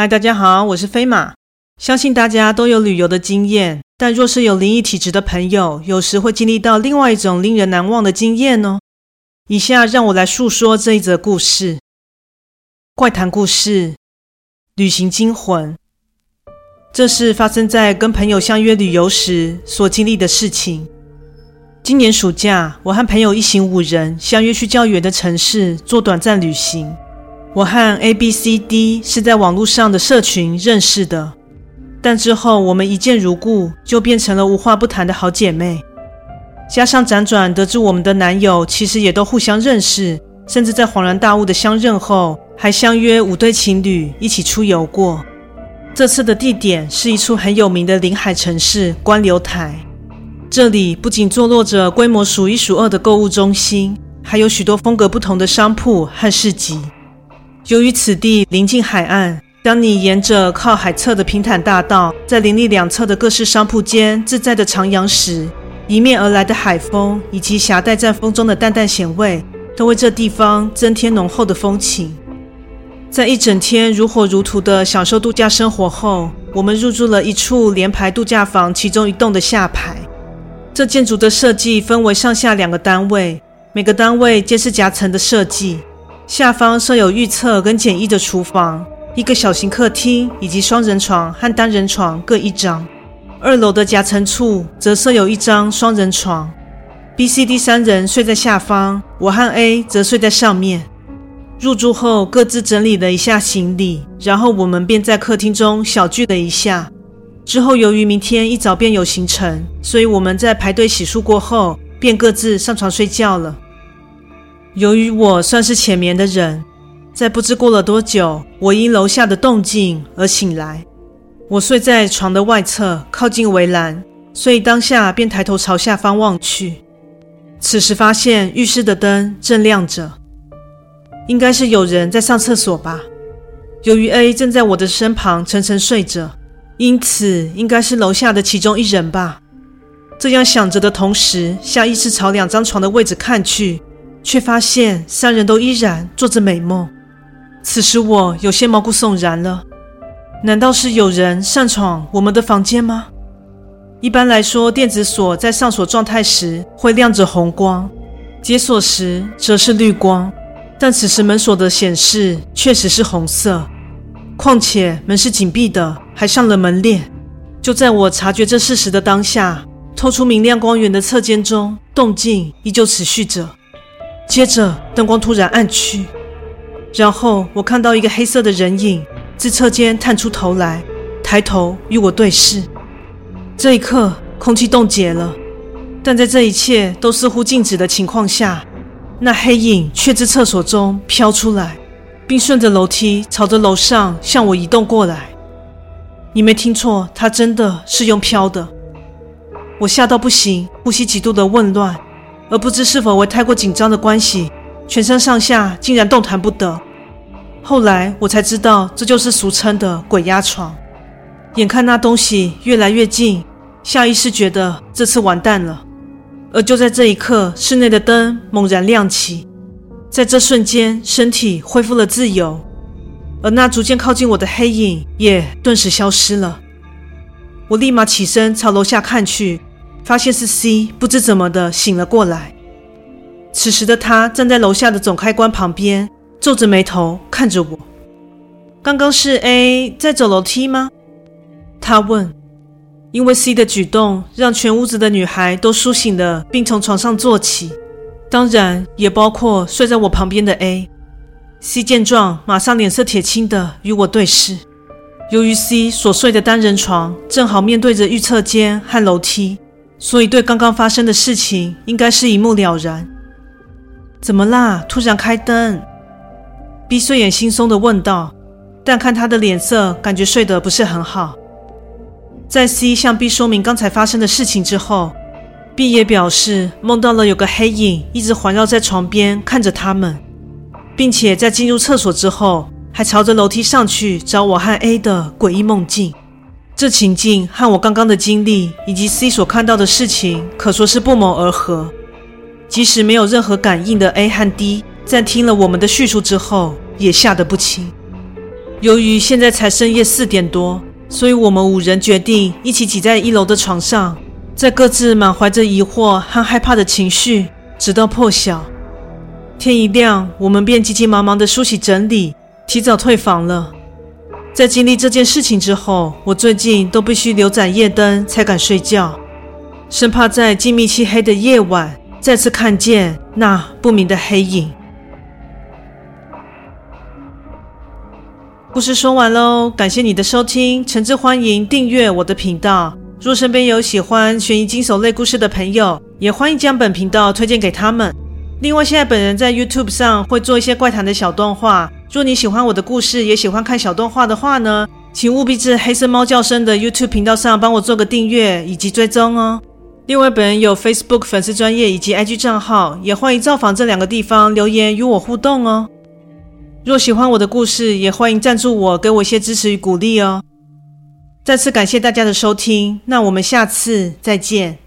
嗨，大家好，我是飞马。相信大家都有旅游的经验，但若是有灵异体质的朋友，有时会经历到另外一种令人难忘的经验哦。以下让我来诉说这一则故事：怪谈故事，旅行惊魂。这是发生在跟朋友相约旅游时所经历的事情。今年暑假，我和朋友一行五人相约去较远的城市做短暂旅行。我和 A、B、C、D 是在网络上的社群认识的，但之后我们一见如故，就变成了无话不谈的好姐妹。加上辗转得知我们的男友其实也都互相认识，甚至在恍然大悟的相认后，还相约五对情侣一起出游过。这次的地点是一处很有名的临海城市观流台，这里不仅坐落着规模数一数二的购物中心，还有许多风格不同的商铺和市集。由于此地临近海岸，当你沿着靠海侧的平坦大道，在林立两侧的各式商铺间自在地徜徉时，迎面而来的海风以及夹带在风中的淡淡咸味，都为这地方增添浓厚的风情。在一整天如火如荼的享受度假生活后，我们入住了一处联排度假房其中一栋的下排。这建筑的设计分为上下两个单位，每个单位皆是夹层的设计。下方设有预测跟简易的厨房，一个小型客厅，以及双人床和单人床各一张。二楼的夹层处则设有一张双人床，B、C、D 三人睡在下方，我和 A 则睡在上面。入住后各自整理了一下行李，然后我们便在客厅中小聚了一下。之后由于明天一早便有行程，所以我们在排队洗漱过后，便各自上床睡觉了。由于我算是浅眠的人，在不知过了多久，我因楼下的动静而醒来。我睡在床的外侧，靠近围栏，所以当下便抬头朝下方望去。此时发现浴室的灯正亮着，应该是有人在上厕所吧。由于 A 正在我的身旁沉沉睡着，因此应该是楼下的其中一人吧。这样想着的同时，下意识朝两张床的位置看去。却发现三人都依然做着美梦。此时我有些毛骨悚然了。难道是有人擅闯我们的房间吗？一般来说，电子锁在上锁状态时会亮着红光，解锁时则是绿光。但此时门锁的显示确实是红色，况且门是紧闭的，还上了门链。就在我察觉这事实的当下，透出明亮光源的侧间中，动静依旧持续着。接着，灯光突然暗去，然后我看到一个黑色的人影自侧间探出头来，抬头与我对视。这一刻，空气冻结了，但在这一切都似乎静止的情况下，那黑影却自厕所中飘出来，并顺着楼梯朝着楼上向我移动过来。你没听错，他真的是用飘的。我吓到不行，呼吸极度的混乱。而不知是否为太过紧张的关系，全身上下竟然动弹不得。后来我才知道，这就是俗称的鬼压床。眼看那东西越来越近，下意识觉得这次完蛋了。而就在这一刻，室内的灯猛然亮起，在这瞬间，身体恢复了自由，而那逐渐靠近我的黑影也顿时消失了。我立马起身朝楼下看去。发现是 C，不知怎么的醒了过来。此时的他站在楼下的总开关旁边，皱着眉头看着我。刚刚是 A 在走楼梯吗？他问。因为 C 的举动让全屋子的女孩都苏醒了，并从床上坐起，当然也包括睡在我旁边的 A。C 见状，马上脸色铁青的与我对视。由于 C 所睡的单人床正好面对着预测间和楼梯。所以，对刚刚发生的事情应该是一目了然。怎么啦？突然开灯？B 睡眼惺忪地问道。但看他的脸色，感觉睡得不是很好。在 C 向 B 说明刚才发生的事情之后，B 也表示梦到了有个黑影一直环绕在床边看着他们，并且在进入厕所之后，还朝着楼梯上去找我和 A 的诡异梦境。这情境和我刚刚的经历以及 C 所看到的事情，可说是不谋而合。即使没有任何感应的 A 和 D，在听了我们的叙述之后，也吓得不轻。由于现在才深夜四点多，所以我们五人决定一起挤在一楼的床上，在各自满怀着疑惑和害怕的情绪，直到破晓。天一亮，我们便急急忙忙的梳洗整理，提早退房了。在经历这件事情之后，我最近都必须留盏夜灯才敢睡觉，生怕在静谧漆黑的夜晚再次看见那不明的黑影。故事说完喽，感谢你的收听，诚挚欢迎订阅我的频道。若身边有喜欢悬疑惊悚类故事的朋友，也欢迎将本频道推荐给他们。另外，现在本人在 YouTube 上会做一些怪谈的小动画。若你喜欢我的故事，也喜欢看小动画的话呢，请务必至黑色猫叫声的 YouTube 频道上帮我做个订阅以及追踪哦。另外，本人有 Facebook 粉丝专页以及 IG 账号，也欢迎造访这两个地方留言与我互动哦。若喜欢我的故事，也欢迎赞助我，给我一些支持与鼓励哦。再次感谢大家的收听，那我们下次再见。